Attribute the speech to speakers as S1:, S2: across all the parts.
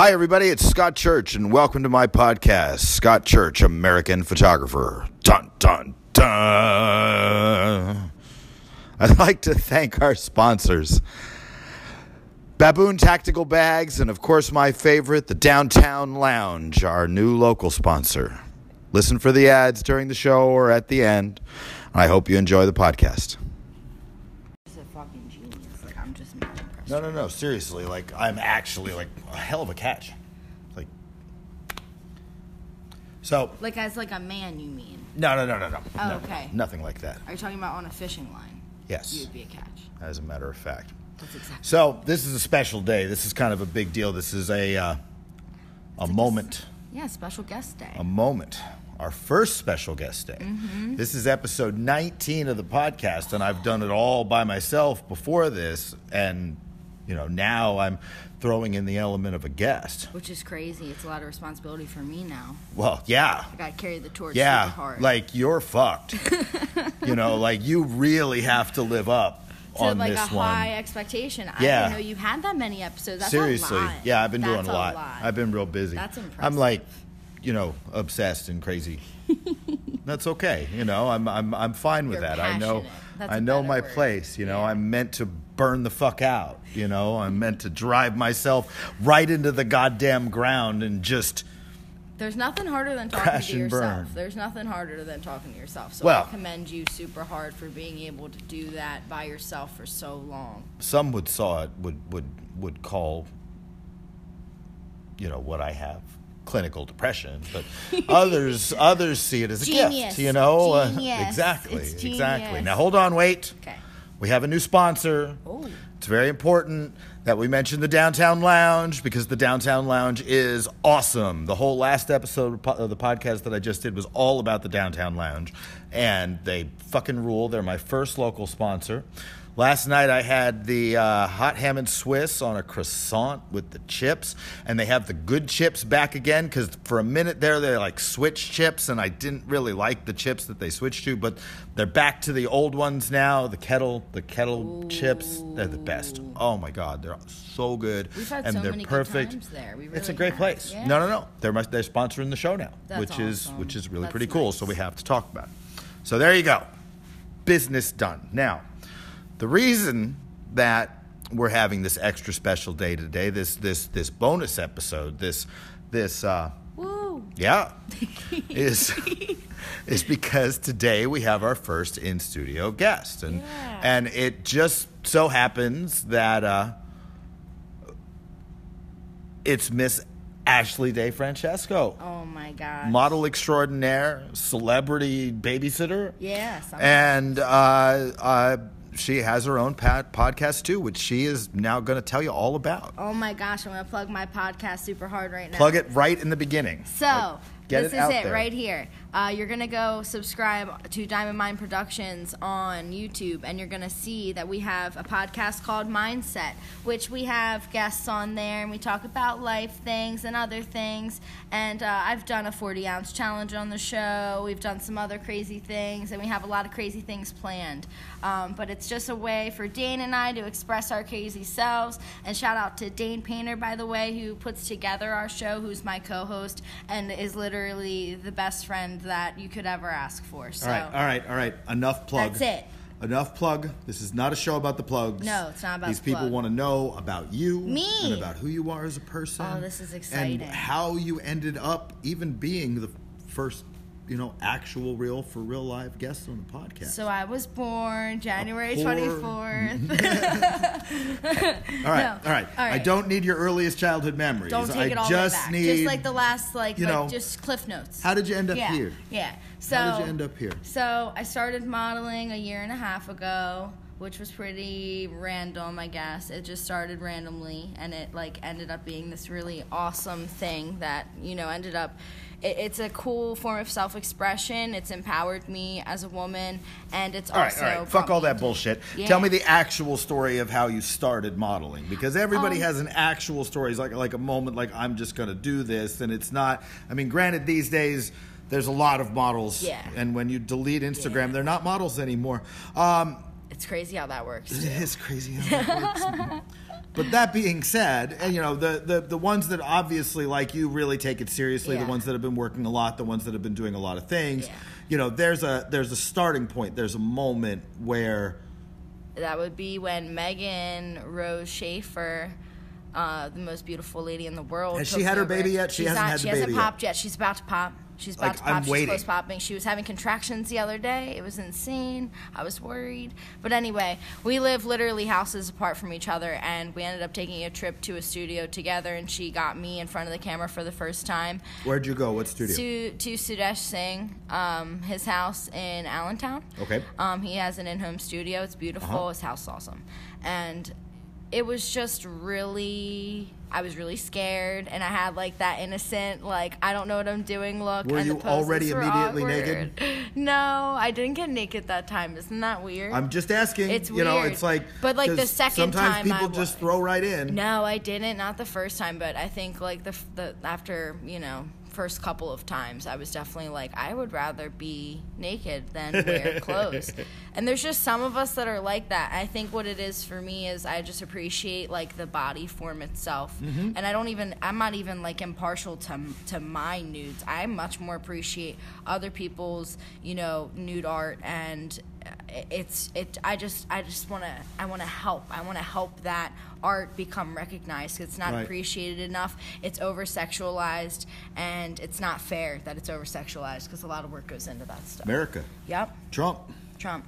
S1: Hi, everybody. It's Scott Church, and welcome to my podcast, Scott Church, American Photographer. Dun, dun, dun. I'd like to thank our sponsors Baboon Tactical Bags, and of course, my favorite, the Downtown Lounge, our new local sponsor. Listen for the ads during the show or at the end. I hope you enjoy the podcast.
S2: He's a fucking genius. Like I'm just not impressed.
S1: No, no, no. Seriously, like I'm actually like a hell of a catch. Like, so
S2: Like as like a man, you mean?
S1: no, no, no, no, no.
S2: Oh,
S1: No,
S2: okay.
S1: Nothing like that.
S2: Are you talking about on a fishing line?
S1: Yes,
S2: You'd be a catch.
S1: as a matter of fact.
S2: That's exactly.
S1: So this is a special day. This is kind of a big deal. This is a uh, a moment.
S2: Yeah, special guest day.
S1: A moment. Our first special guest day.
S2: Mm-hmm.
S1: This is episode 19 of the podcast, and I've done it all by myself before this. And, you know, now I'm throwing in the element of a guest.
S2: which is crazy. It's a lot of responsibility for me now.
S1: Well, yeah.
S2: I gotta carry the torch
S1: Yeah.
S2: hard.
S1: Like, you're fucked. you know, like, you really have to live up
S2: to
S1: on
S2: like
S1: this
S2: a
S1: one.
S2: high expectation. I
S1: Yeah.
S2: didn't know you had that many episodes. That's
S1: Seriously. Yeah, I've been
S2: That's
S1: doing a lot.
S2: lot.
S1: I've been real busy.
S2: That's impressive.
S1: I'm like, you know, obsessed and crazy. That's okay. You know, I'm I'm I'm fine with
S2: You're
S1: that. I know
S2: passionate. That's
S1: I know my
S2: word.
S1: place, you know.
S2: Yeah.
S1: I'm meant to burn the fuck out, you know. I'm meant to drive myself right into the goddamn ground and just
S2: There's nothing harder than talking to yourself.
S1: burn.
S2: There's nothing harder than talking to yourself. So
S1: Well-
S2: I commend you super hard for being able to do that by yourself for so long.
S1: some would saw it would would would call you know what I have clinical depression, but others others see it as a
S2: Genius.
S1: gift, you know. Uh, exactly, exactly. Now hold on, wait.
S2: Okay.
S1: We have a new sponsor.
S2: Oh.
S1: It's very important that we mention the Downtown Lounge because the Downtown Lounge is awesome. The whole last episode of of the podcast that I just did was all about the Downtown Lounge, and they fucking rule. They're my first local sponsor. Last night I had the uh, hot ham and Swiss on a croissant with the chips, and they have the good chips back again because for a minute there they like switched chips, and I didn't really like the chips that they switched to, but they're back to the old ones now. The kettle, the kettle chips, they're the best. Oh my god, they're so good,
S2: We've had
S1: and
S2: so
S1: they're perfect.
S2: We
S1: it's a great
S2: have.
S1: place.
S2: Yeah.
S1: No, no, no, they're my, they're sponsoring the show now,
S2: That's
S1: which is which is really
S2: That's
S1: pretty cool.
S2: nice.
S1: So we have to talk about it. So there you go, business done. Now, the reason that we're having this extra special day today, this this this bonus episode, this this uh,
S2: Woo.
S1: yeah, is is because today we have our first in studio guest, and
S2: Yeah.
S1: and it just so happens that uh, it's Miss Ashley De Francesco,
S2: Oh my god.
S1: model extraordinaire, celebrity babysitter,
S2: yes.
S1: And uh, uh, she has her own podcast too, which she is now going to tell you all about.
S2: oh my gosh, I'm gonna plug my podcast super hard right now.
S1: Plug it right in the beginning.
S2: So
S1: Get
S2: this
S1: it
S2: is it
S1: there.
S2: right here. Uh, you're gonna go subscribe to Diamond Mind Productions on YouTube, and you're gonna see that we have a podcast called Mindset, which we have guests on there, and we talk about life things and other things. And uh, I've done a 40 ounce challenge on the show. We've done some other crazy things, and we have a lot of crazy things planned. Um, but it's just a way for Dane and I to express our crazy selves. And shout out to Dane Painter, by the way, who puts together our show, who's my co-host and is literally the best friend that you could ever ask for. So
S1: All right, all right, all right. Enough plug.
S2: That's it.
S1: Enough plug. This is not a show about the plugs.
S2: No, it's not about
S1: These
S2: the
S1: people
S2: plug.
S1: want to know about you
S2: Me.
S1: and about who you are as a person.
S2: Oh, this is exciting.
S1: And how you ended up even being the first, you know, actual real for real live guests on the podcast.
S2: So I was born January 24th.
S1: all right,
S2: no.
S1: all right.
S2: All
S1: I don't need your earliest childhood memories.
S2: Don't take
S1: I
S2: it all
S1: just
S2: back.
S1: need
S2: just like the last, like,
S1: you
S2: like
S1: know,
S2: just cliff notes.
S1: How did you end up
S2: yeah,
S1: here?
S2: Yeah. So
S1: How did you end up here?
S2: So I started modeling a year and a half ago, which was pretty random, I guess. It just started randomly, and it like ended up being this really awesome thing that you know ended up. It, it's a cool form of self-expression. It's empowered me as a woman, and it's
S1: All right,
S2: also
S1: all right. Fuck all that bullshit.
S2: Yeah.
S1: Tell me the actual story of how you started modeling, because everybody
S2: Um,
S1: has an actual story. It's like like a moment, like I'm just gonna do this, and it's not. I mean, granted, these days there's a lot of models,
S2: Yeah.
S1: and when you delete Instagram,
S2: Yeah.
S1: they're not models anymore. Um,
S2: It's crazy how that works.
S1: it is crazy how that works. But that being said, and you know the, the the ones that obviously like you really take it seriously,
S2: Yeah.
S1: the ones that have been working a lot, the ones that have been doing a lot of things.
S2: Yeah.
S1: You know, there's a there's a starting point. There's a moment where
S2: That would be when Megan Rose Schaefer, uh, the most beautiful lady in the world.
S1: Has she had her baby yet? She
S2: She's
S1: hasn't
S2: not,
S1: had
S2: she hasn't
S1: baby yet.
S2: popped yet. She's about to pop. She's about
S1: Like,
S2: to pop.
S1: I'm
S2: She's
S1: waiting.
S2: close popping. She was having contractions the other day. It was insane. I was worried. But anyway, we live literally houses apart from each other, and we ended up taking a trip to a studio together. And she got me in front of the camera for the first time.
S1: where'd you go? What studio?
S2: To to Sudesh Singh, um, his house in Allentown.
S1: Okay.
S2: Um, he has an in-home studio. It's beautiful.
S1: Uh-huh.
S2: His house is awesome, and it was just really. I was really scared, and I had like that innocent, like I don't know what I'm doing look.
S1: Were
S2: and the
S1: you already
S2: were
S1: immediately
S2: awkward.
S1: naked?
S2: No, I didn't get naked that time. Isn't that weird?
S1: I'm just asking.
S2: It's
S1: you know,
S2: weird.
S1: it's like
S2: But, like, the second
S1: sometimes
S2: time
S1: people
S2: I
S1: just throw right in.
S2: No, I didn't. Not the first time, but I think like the the after you know first couple of times, I was definitely like I would rather be naked than wear clothes. And there's just some of us that are like that. I think what it is for me is I just appreciate like the body form itself,
S1: Mm-hmm.
S2: and I don't even I'm not even like impartial to to my nudes. I much more appreciate other people's you know nude art and it's it i just i just want to i want to help. I want to help that art become recognized it's not
S1: Right.
S2: appreciated enough. It's over sexualized and it's not fair that it's over sexualized because a lot of work goes into that stuff.
S1: America,
S2: yep
S1: Trump.
S2: trump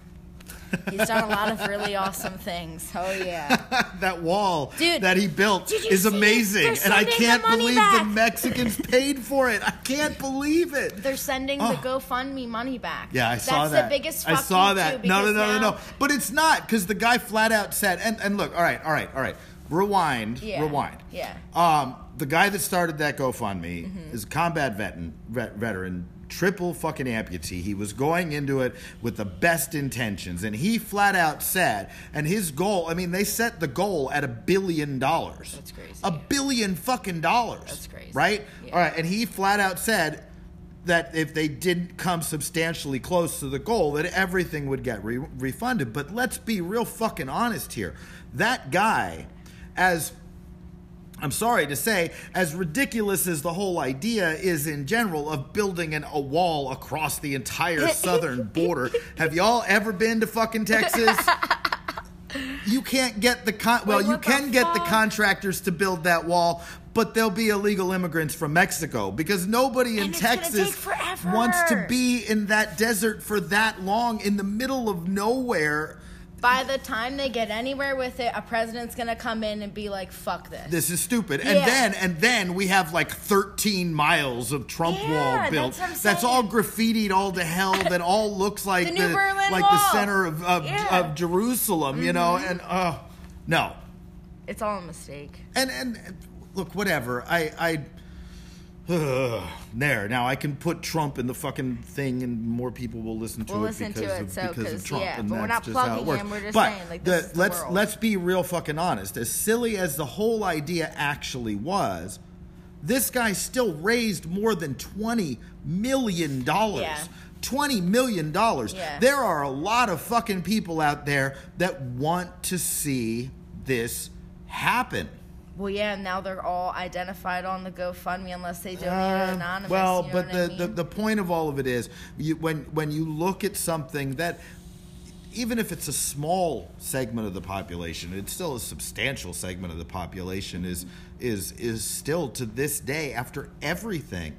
S2: he's done a lot of really awesome things oh yeah
S1: that wall
S2: Dude,
S1: that he built is amazing, and I can't
S2: money
S1: believe the. Mexicans paid for it. I can't believe it.
S2: they're sending
S1: Oh.
S2: the gofundme money back
S1: Yeah, I saw
S2: That's
S1: that.
S2: the biggest
S1: I saw that.
S2: too,
S1: no, no,
S2: because
S1: no, no, no. But it's not because the guy flat out said. And and look, all right, all right, all right. Rewind,
S2: Yeah,
S1: rewind.
S2: yeah.
S1: Um, the guy that started that GoFundMe
S2: Mm-hmm.
S1: is a combat veteran, vet, veteran, triple fucking amputee. He was going into it with the best intentions, and he flat out said, and his goal. I mean, they set the goal at a billion dollars.
S2: That's crazy.
S1: A billion fucking dollars.
S2: That's crazy.
S1: Right.
S2: Yeah.
S1: All right, and he flat out said that if they didn't come substantially close to the goal, that everything would get re- refunded. But let's be real fucking honest here. That guy, as I'm sorry to say, as ridiculous as the whole idea is in general of building an, a wall across the entire southern border, have y'all ever been to fucking Texas? You can't get the con- well, you
S2: what the
S1: can get the contractors to build that wall, but they'll be illegal immigrants from Mexico because nobody in
S2: And it's gonna
S1: Texas wants to be in that desert for that long in the middle of nowhere.
S2: By the time they get anywhere with it, a president's gonna come in and be like, "Fuck this."
S1: This is stupid. And
S2: Yeah.
S1: then and then we have like 13 miles of Trump
S2: Yeah,
S1: wall built.
S2: that's what I'm
S1: all graffitied all to hell that all looks like
S2: The New Berlin
S1: like the center of of,
S2: Yeah. Mm-hmm.
S1: Jerusalem, you know, and uh no.
S2: It's all a mistake.
S1: And and look, whatever. I I there now I can put Trump in the fucking thing, and more people will listen to
S2: We'll
S1: it
S2: listen to
S1: because
S2: it,
S1: of
S2: so-
S1: because of Trump,
S2: yeah,
S1: and
S2: but we're not
S1: just how it
S2: plugging him, we're just
S1: but
S2: saying, like,
S1: the-
S2: is the
S1: let's
S2: world.
S1: let's be real fucking honest. As silly as the whole idea actually was, this guy still raised more than twenty million dollars.
S2: Yeah.
S1: Twenty million dollars.
S2: Yeah.
S1: There are a lot of fucking people out there that want to see this happen.
S2: Well, yeah, now they're all identified on the GoFundMe unless they donate
S1: Uh,
S2: anonymous.
S1: well,
S2: you know
S1: but the,
S2: I
S1: the the point of all of it is, you, when when you look at something that, even if it's a small segment of the population, it's still a substantial segment of the population. Is is is still to this day after everything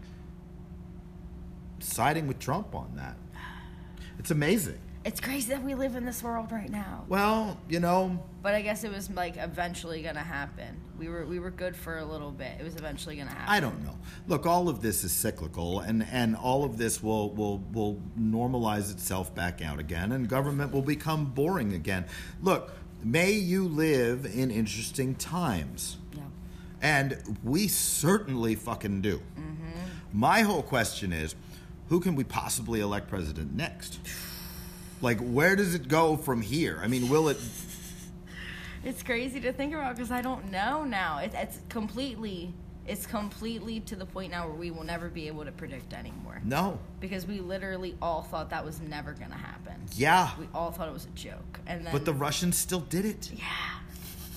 S1: siding with Trump on that. It's amazing.
S2: It's crazy that we live in this world right now.
S1: Well, you know,
S2: But I guess it was like eventually gonna happen. We were we were good for a little bit. It was eventually gonna happen.
S1: I don't know. Look, all of this is cyclical, and, and all of this will, will will normalize itself back out again, and government will become boring again. Look, may you live in interesting times,
S2: Yeah.
S1: and we certainly fucking do. Mm-hmm. My whole question is, who can we possibly elect president next? Like, where does it go from here? I mean, will it?
S2: It's crazy to think about because I don't know now. It, it's completely it's completely to the point now where we will never be able to predict anymore.
S1: No.
S2: Because we literally all thought that was never gonna happen.
S1: Yeah.
S2: We all thought it was a joke, and then
S1: But the Russians still did it.
S2: yeah,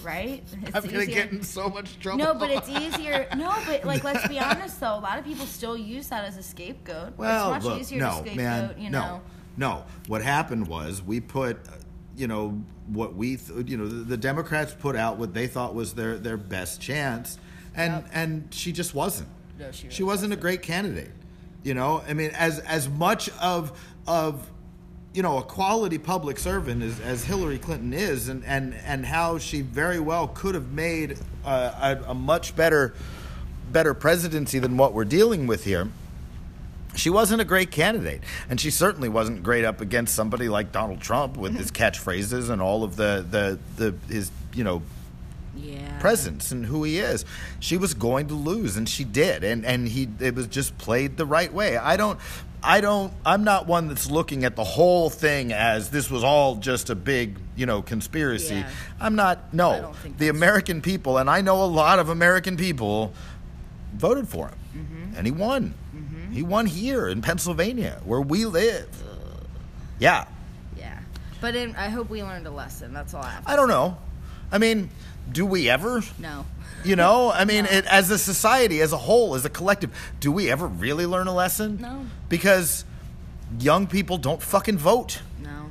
S2: right? It's
S1: I'm gonna get in so much trouble.
S2: No, but it's easier. No, but like let's be honest though, a lot of people still use that as a scapegoat.
S1: Well,
S2: it's much
S1: look,
S2: easier
S1: no,
S2: to scapegoat,
S1: man,
S2: you know.
S1: no. No, what happened was we put, uh, you know, what we, th- you know, the, the Democrats put out what they thought was their their best chance, and
S2: Yep.
S1: and she just wasn't.
S2: No, she
S1: she wasn't a great candidate. You know, I mean, as as much of of you know a quality public servant as, as Hillary Clinton is, and and and how she very well could have made uh, a, a much better better presidency than what we're dealing with here. She wasn't a great candidate, and she certainly wasn't great up against somebody like Donald Trump with his catchphrases and all of the the, the his you know
S2: Yeah.
S1: presence and who he is. She was going to lose, and she did, and and he it was just played the right way. I don't. I don't. I'm not one that's looking at the whole thing as this was all just a big, you know, conspiracy.
S2: Yeah.
S1: I'm not. No,
S2: I don't think
S1: the American people, and I know a lot of American people, voted for him,
S2: Mm-hmm.
S1: and he won. He won here in Pennsylvania, where we live. Yeah,
S2: Yeah. But in, I hope we learned a lesson. That's all I have. To
S1: I don't know. I mean, do we ever?
S2: No.
S1: You know, I mean,
S2: No.
S1: it, as a society, as a whole, as a collective, do we ever really learn a lesson?
S2: No.
S1: Because young people don't fucking vote.
S2: No.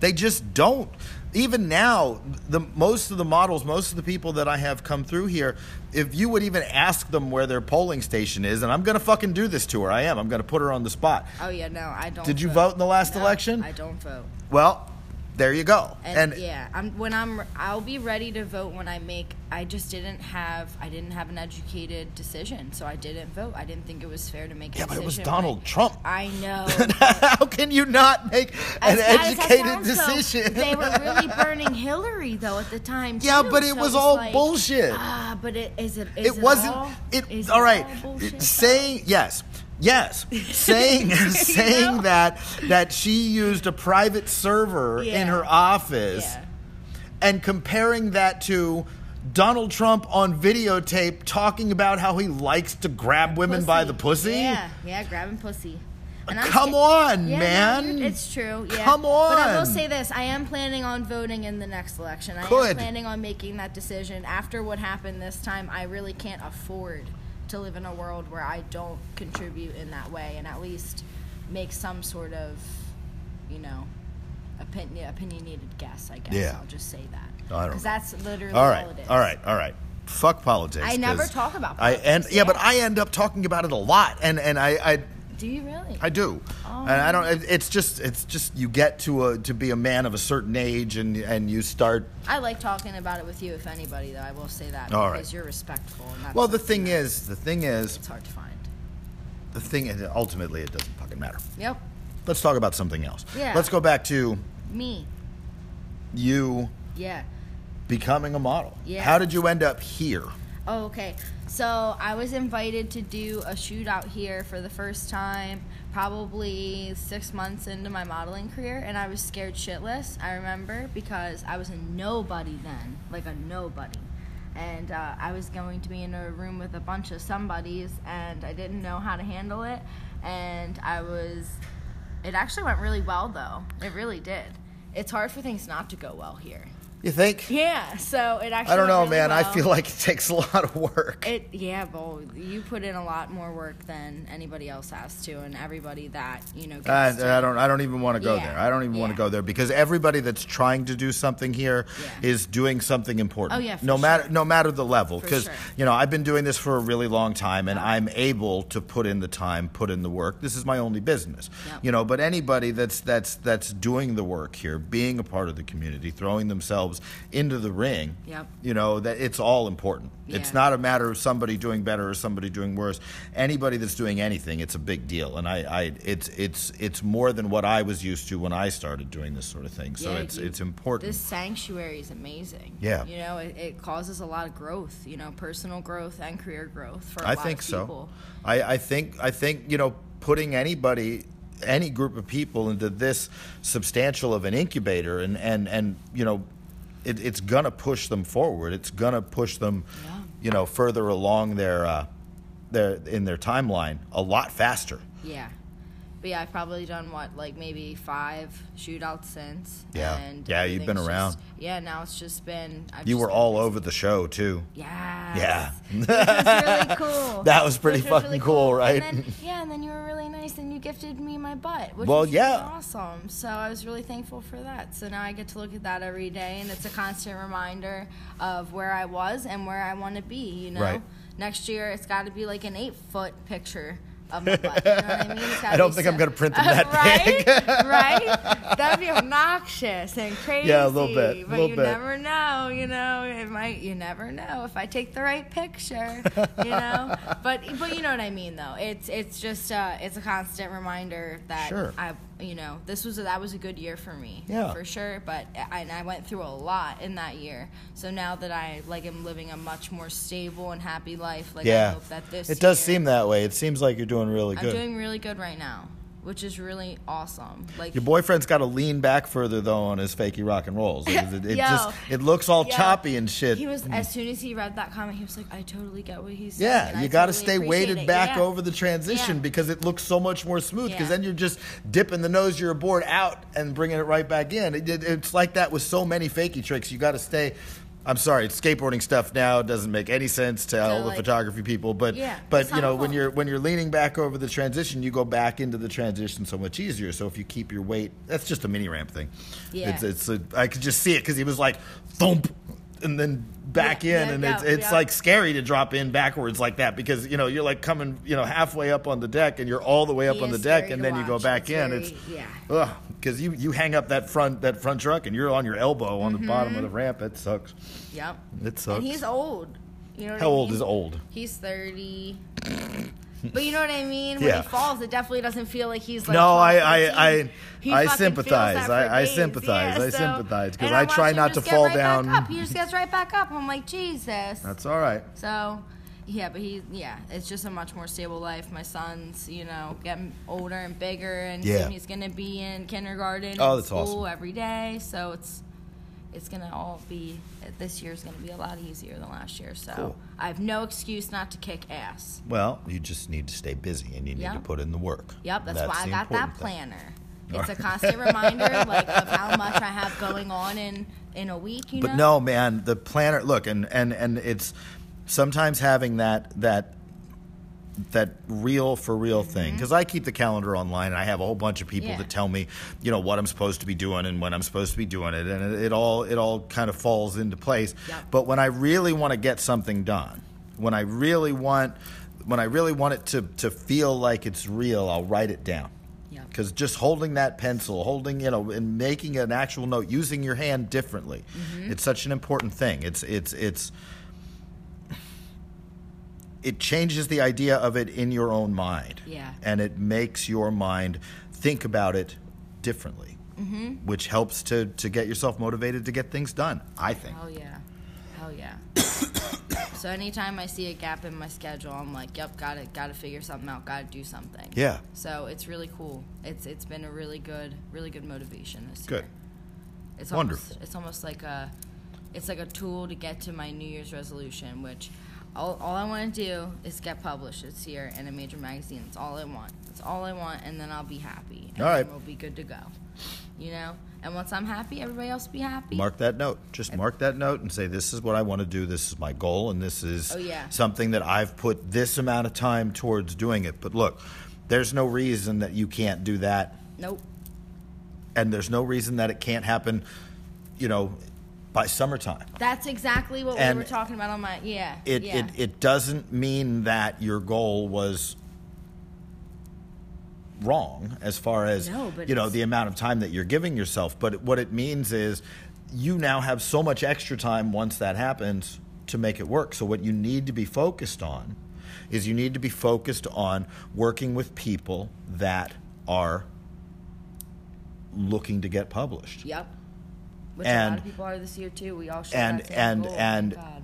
S1: They just don't. Even now, the most of the models, most of the people that I have come through here, if you would even ask them where their polling station is, and I'm gonna fucking do this to her, I am. I'm gonna put her on the spot.
S2: Oh yeah, no, I don't.
S1: Did you vote in the last
S2: No,
S1: election?
S2: I don't vote.
S1: Well, there you go.
S2: And, yeah, I'm when I'm I'll be ready to vote when I make I just didn't have I didn't have an educated decision, so I didn't vote. I didn't think it was fair to make a
S1: Yeah, but it was. Donald Trump.
S2: I know.
S1: How can you not make an
S2: As bad as that
S1: educated decision?
S2: they were really burning Hillary though at the time.
S1: Yeah, but it
S2: so
S1: was all
S2: like,
S1: bullshit.
S2: Ah, but it is it. Is
S1: it
S2: it
S1: wasn't
S2: all,
S1: it all right saying yes yes saying saying
S2: know?
S1: that that she used a private server in her office
S2: Yeah.
S1: and comparing that to Donald Trump on videotape talking about how he likes to grab women by the pussy.
S2: Yeah, yeah, grabbing pussy. And I'm
S1: Come on,
S2: Yeah,
S1: man.
S2: it's true. Yeah.
S1: Come on.
S2: But I will say this: I am planning on voting in the next election. I
S1: Good.
S2: am planning on making that decision after what happened this time. I really can't afford to live in a world where I don't contribute in that way, and at least make some sort of, you know, opinion opinionated guess. I guess
S1: Yeah.
S2: I'll just say that
S1: I don't
S2: because that's literally
S1: All right,
S2: all it is.
S1: all right, all right. Fuck politics.
S2: I never talk about
S1: I and
S2: politics,
S1: yeah, but. I end up talking about it a lot, and and I I
S2: Do you really?
S1: I do, oh. and I don't. it- It's just, it's just you get to a to be a man of a certain age, and and you start.
S2: I like talking about it with you, if anybody, though. I will say that
S1: All right.
S2: because you're respectful. And
S1: Well, the thing
S2: that
S1: is, the thing is,
S2: it's hard to find.
S1: the thing is, ultimately, it doesn't fucking matter.
S2: Yep,
S1: Let's talk about something else.
S2: Yeah.
S1: Let's go back to
S2: me.
S1: you
S2: Yeah.
S1: becoming a model.
S2: Yeah.
S1: How did you end up here?
S2: Oh, okay. So I was invited to do a shoot out here for the first time, probably six months into my modeling career, and I was scared shitless. I remember because I was a nobody then, like a nobody. And uh, I was going to be in a room with a bunch of somebodies, and I didn't know how to handle it. And I was. It actually went really well, though. It really did. It's hard for things not to go well here.
S1: You think?
S2: Yeah, so it actually.
S1: I don't know,
S2: really
S1: man. I feel like it takes a lot of work.
S2: It yeah, well, you put in a lot more work than anybody else has to, and everybody that you know. Gets
S1: I,
S2: to.
S1: I don't. I don't even want to go
S2: Yeah.
S1: there. I don't even want to go there because everybody that's trying to do something here is
S2: Yeah.
S1: doing something important.
S2: Oh, yeah,
S1: no matter no matter the level. Because
S2: sure.
S1: you know I've been doing this for a really long time, and uh-huh. I'm able to put in the time, put in the work. This is my only business.
S2: Yep.
S1: You know, but anybody that's that's that's doing the work here, being a part of the community, throwing themselves into the ring.
S2: Yep.
S1: You know that it's all important. It's not a matter of somebody doing better or somebody doing worse. Anybody that's doing anything, it's a big deal, and I, I it's it's it's more than what I was used to when I started doing this sort of thing. So
S2: Yeah,
S1: it's
S2: you-
S1: it's important.
S2: This sanctuary is amazing.
S1: Yeah.
S2: you know, it, it causes a lot of growth. You know, personal growth and career growth for a
S1: I
S2: lot
S1: think
S2: of
S1: so.
S2: people.
S1: I, I think I think you know putting anybody any group of people into this substantial of an incubator and and and you know it, it's gonna push them forward. It's gonna push them
S2: Yeah.
S1: you know further along their uh, their in their timeline a lot faster.
S2: Yeah, But yeah, I've probably done what, like maybe five shootouts since.
S1: Yeah.
S2: And
S1: Yeah, you've been around.
S2: just- yeah, now it's just been. I've
S1: You
S2: just
S1: were
S2: been
S1: all
S2: busy.
S1: over the show too.
S2: Yes.
S1: Yeah.
S2: that was really cool.
S1: That was pretty
S2: Which was
S1: fucking cool, right?
S2: And then, yeah, and then you were really nice and you gifted me my butt, which
S1: Well,
S2: was
S1: yeah.
S2: awesome. So I was really thankful for that. So now I get to look at that every day, and it's a constant reminder of where I was and where I want to be. You know,
S1: Right.
S2: next year it's got to be like an eight foot picture. Of my butt, you know what I mean?
S1: I don't think I'm gonna print them that
S2: right?
S1: big.
S2: right? That'd be obnoxious and crazy.
S1: Yeah, a little bit,
S2: But
S1: little
S2: you
S1: bit.
S2: never know, you know. It might. You never know if I take the right picture, you know. but but you know what I mean, though. It's it's just uh, it's a constant reminder that
S1: Sure.
S2: I you know this was a, that was a good year for me,
S1: Yeah.
S2: for sure. But I, and I went through a lot in that year. So now that I like am living a much more stable and happy life, like
S1: yeah.
S2: I hope that this
S1: It does
S2: year-
S1: seem that way. It seems like you're doing really good.
S2: I'm doing really good right now, which is really awesome. Like
S1: Your boyfriend's got to lean back further though on his fakie rock and rolls. It, it, it
S2: Yo.
S1: just it looks all
S2: Yo.
S1: choppy and shit.
S2: He was mm. as soon as he read that comment, he was like, "I totally get what he's saying."
S1: yeah, you got to
S2: totally
S1: stay weighted
S2: it."
S1: back
S2: Yeah.
S1: over the transition
S2: Yeah.
S1: because it looks so much more smooth. Because
S2: Yeah.
S1: then you're just dipping the nose of your board out and bringing it right back in. It, it- it's like that with so many fakie tricks. You got to stay. I'm sorry, skateboarding stuff now doesn't make any sense to all the
S2: like-
S1: photography people, but
S2: Yeah,
S1: but you know when you're when you're leaning back over the transition, you go back into the transition so much easier. So if you keep your weight, that's just a mini ramp thing.
S2: Yeah.
S1: It's it's a, I could just see it because he was like thump and then back
S2: Yeah,
S1: in,
S2: yeah,
S1: and
S2: yeah,
S1: it's it's like scary to drop in backwards like that because you know you're like coming you know halfway up on the deck and you're all the way up
S2: It
S1: on the deck and then you go back
S2: It's
S1: in.
S2: very-
S1: it's
S2: yeah.
S1: because you you hang up that front that front truck and you're on your elbow on the bottom of the mm-hmm. ramp. It sucks.
S2: Yep.
S1: It sucks.
S2: And he's old. You know
S1: How
S2: I
S1: old is old?
S2: He's thirty. But you know what I mean? When
S1: Yeah.
S2: he falls, it definitely doesn't feel like he's like.
S1: No, I- I- I- I sympathize. I- I sympathize.
S2: Yeah,
S1: I
S2: so-
S1: sympathize, 'cause
S2: and
S1: I try not to fall
S2: right
S1: down.
S2: up. He just gets right back up. I'm like, Jesus.
S1: That's all right.
S2: So, yeah, but he, yeah, it's just a much more stable life. My son's, you know, getting older and bigger, and
S1: Yeah.
S2: he's gonna be in kindergarten,
S1: Oh,
S2: and
S1: that's
S2: school
S1: awesome.
S2: every day. So it's it's gonna all be this year's gonna be a lot easier than last year. So
S1: Cool.
S2: I have no excuse not to kick ass.
S1: Well, you just need to stay busy and you need
S2: Yeah.
S1: to put in the work.
S2: Yep, that's, why I got that
S1: important thing.
S2: planner. It's a constant reminder, like of how much I have going on in in a week. You know.
S1: But
S2: know?
S1: no, man, the planner. Look, and and and it's sometimes having that that that real for real thing because I keep the calendar online and I have a whole bunch of people
S2: Mm-hmm. Yeah.
S1: that tell me, you know, what I'm supposed to be doing and when I'm supposed to be doing it, and it, it all it all kind of falls into place.
S2: Yep.
S1: But when I really want to get something done, when I really want when I really want it to to feel like it's real, I'll write it down because just holding that pencil, holding you know, and making an actual note, using your hand differently,
S2: Mm-hmm.
S1: it's such an important thing. It's it's it's it changes the idea of it in your own mind,
S2: Yeah.
S1: and it makes your mind think about it differently, mm-hmm. which helps to to get yourself motivated to get things done. I think.
S2: Hell yeah. Hell yeah. so anytime I see a gap in my schedule, I'm like, yep, got to got to figure something out, got to do something.
S1: Yeah.
S2: So it's really cool. It's it's been a really good really good motivation this
S1: Good.
S2: year. It's
S1: Wonderful.
S2: Almost, it's almost like a it's like a tool to get to my New Year's resolution, which all, all I want to do is get published this year in a major magazine. That's all I want. That's all I want, and then I'll be happy. And
S1: All right.
S2: we'll be good to go. You know? And once I'm happy, everybody else will be happy.
S1: Mark that note. Just mark that note and say, "This is what I want to do. This is my goal, and this is
S2: Oh, yeah.
S1: something that I've put this amount of time towards doing it." But look, there's no reason that you can't do that,
S2: Nope.
S1: and there's no reason that it can't happen. You know, by summertime.
S2: That's exactly what
S1: And
S2: we were talking about on my yeah.
S1: It,
S2: yeah.
S1: it it doesn't mean that your goal was wrong as far as
S2: No,
S1: you know the amount of time that you're giving yourself. But what it means is you now have so much extra time once that happens to make it work. So what you need to be focused on is you need to be focused on working with people that are looking to get published.
S2: Yep. Which a
S1: And-
S2: lot of people are this year too. We all share
S1: and-
S2: that
S1: and-
S2: goal,
S1: and-
S2: God.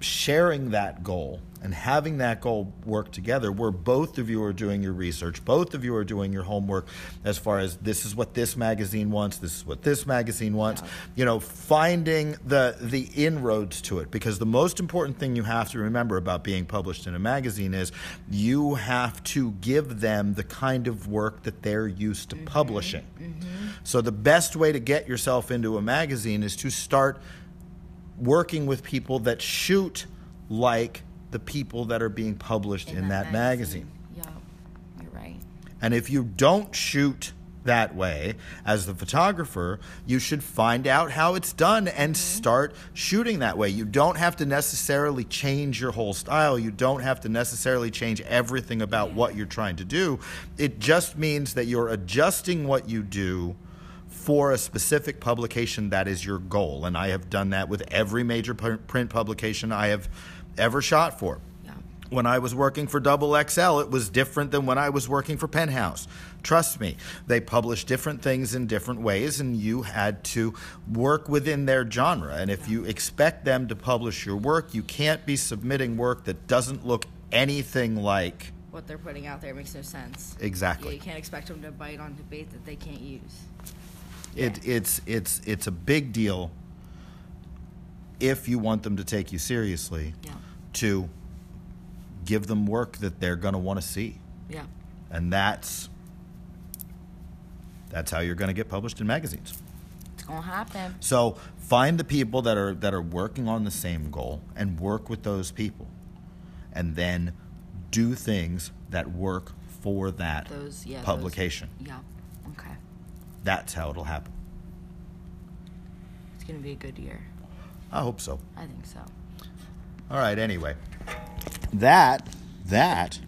S1: sharing that goal and having that goal work together where both of you are doing your research both of you are doing your homework as far as this is what this magazine wants this is what this magazine wants. You know finding the the inroads to it. Because the most important thing you have to remember about being published in a magazine is you have to give them the kind of work that they're used to mm-hmm. publishing. Mm-hmm. So the best way to get yourself into a magazine is to start working with people that shoot like the people that are being published in, that, magazine.
S2: Yeah, you're right.
S1: And if you don't shoot that way as the photographer, you should find out how it's done and mm-hmm. start shooting that way. You don't have to necessarily change your whole style. You don't have to necessarily change everything about what you're trying to do. It just means that you're adjusting what you do for a specific publication that is your goal. And I have done that with every major print publication I have ever shot for.
S2: Yeah.
S1: When I was working for Double XL, it was different than when I was working for Penthouse. Trust me, they publish different things in different ways, and you had to work within their genre. And if you expect them to publish your work, you can't be submitting work that doesn't look anything like
S2: What they're putting out there makes no sense.
S1: exactly.
S2: Yeah, you can't expect them to bite on debate that they can't use.
S1: It, it's it's it's a big deal if you want them to take you seriously
S2: Yeah.
S1: To give them work that they're going to want to see
S2: Yeah.
S1: and that's that's how you're going to get published in magazines
S2: It's gonna happen.
S1: so find the people that are that are working on the same goal and work with those people and then do things that work for that
S2: Those yeah. those-
S1: publication
S2: yeah. Okay.
S1: that's how it'll happen
S2: It's gonna be a good year.
S1: i hope so
S2: I think so.
S1: All right, anyway. That that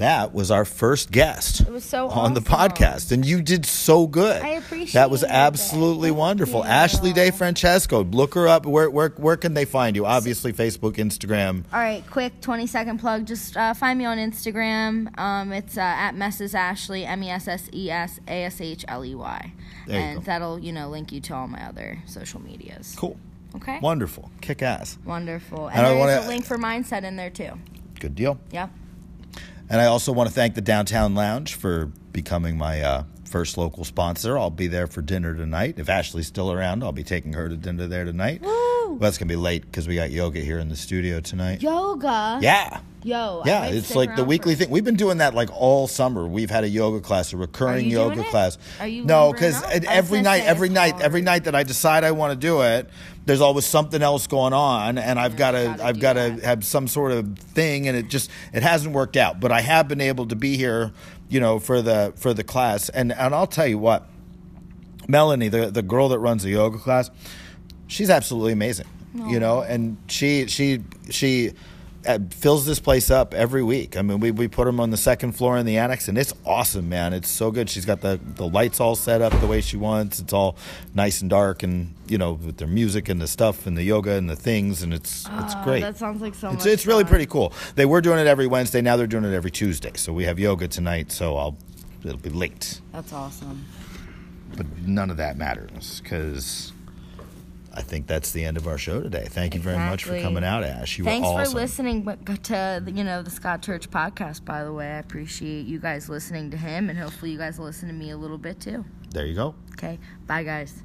S1: that was our first guest.
S2: It was so
S1: on the podcast and you did so good.
S2: I appreciate
S1: That was absolutely
S2: Thank
S1: wonderful.
S2: you.
S1: Ashley De Francesco, look her up. Where where where can they find you? Obviously Facebook, Instagram.
S2: All right, quick 20 second plug. Just uh, find me on Instagram. Um, it's uh, at Messes Ashley, M E S S E S A S H L E Y. And
S1: go.
S2: that'll, you know, link you to all my other social medias.
S1: Cool.
S2: Okay?
S1: Wonderful. Kick ass.
S2: Wonderful. And,
S1: And
S2: there's
S1: wanna-
S2: a link for Mindset in there too.
S1: Good deal.
S2: Yeah.
S1: And I also want to thank the Downtown Lounge for becoming my uh, first local sponsor. I'll be there for dinner tonight. If Ashley's still around, I'll be taking her to dinner there tonight.
S2: Woo!
S1: Well, that's going to be late because we got yoga here in the studio tonight.
S2: Yoga.
S1: Yeah.
S2: Yo.
S1: Yeah, it's like the weekly thing. We've been doing that like all summer. We've had a yoga class, a recurring yoga class.
S2: Are you
S1: no, because
S2: up? I was
S1: every night, every night,
S2: hard.
S1: every night that I decide I want to do it, there's always something else going on, and I've got to, I've got to have some sort of thing, and it just it hasn't worked out. But I have been able to be here, you know, for the for the class, and and I'll tell you what, Melanie, the the girl that runs the yoga class, she's absolutely amazing. You know, and she she she uh, fills this place up every week. I mean, we we put them on the second floor in the annex, and it's awesome, man. It's so good. She's got the the lights all set up the way she wants. It's all nice and dark, and you know, with their music and the stuff and the yoga and the things, and it's it's
S2: Oh,
S1: great.
S2: That sounds like so
S1: It's,
S2: much
S1: it's really pretty cool. They were doing it every Wednesday. Now they're doing it every Tuesday. So we have yoga tonight. So I'll it'll be late,
S2: That's awesome.
S1: but none of that matters because I think that's the end of our show today. Thank you very much for coming out, Ash. You
S2: Thanks
S1: were awesome.
S2: for listening to you know the Scott Church podcast. By the way, I appreciate you guys listening to him, and hopefully you guys will listen to me a little bit too.
S1: There you go.
S2: Okay, bye guys.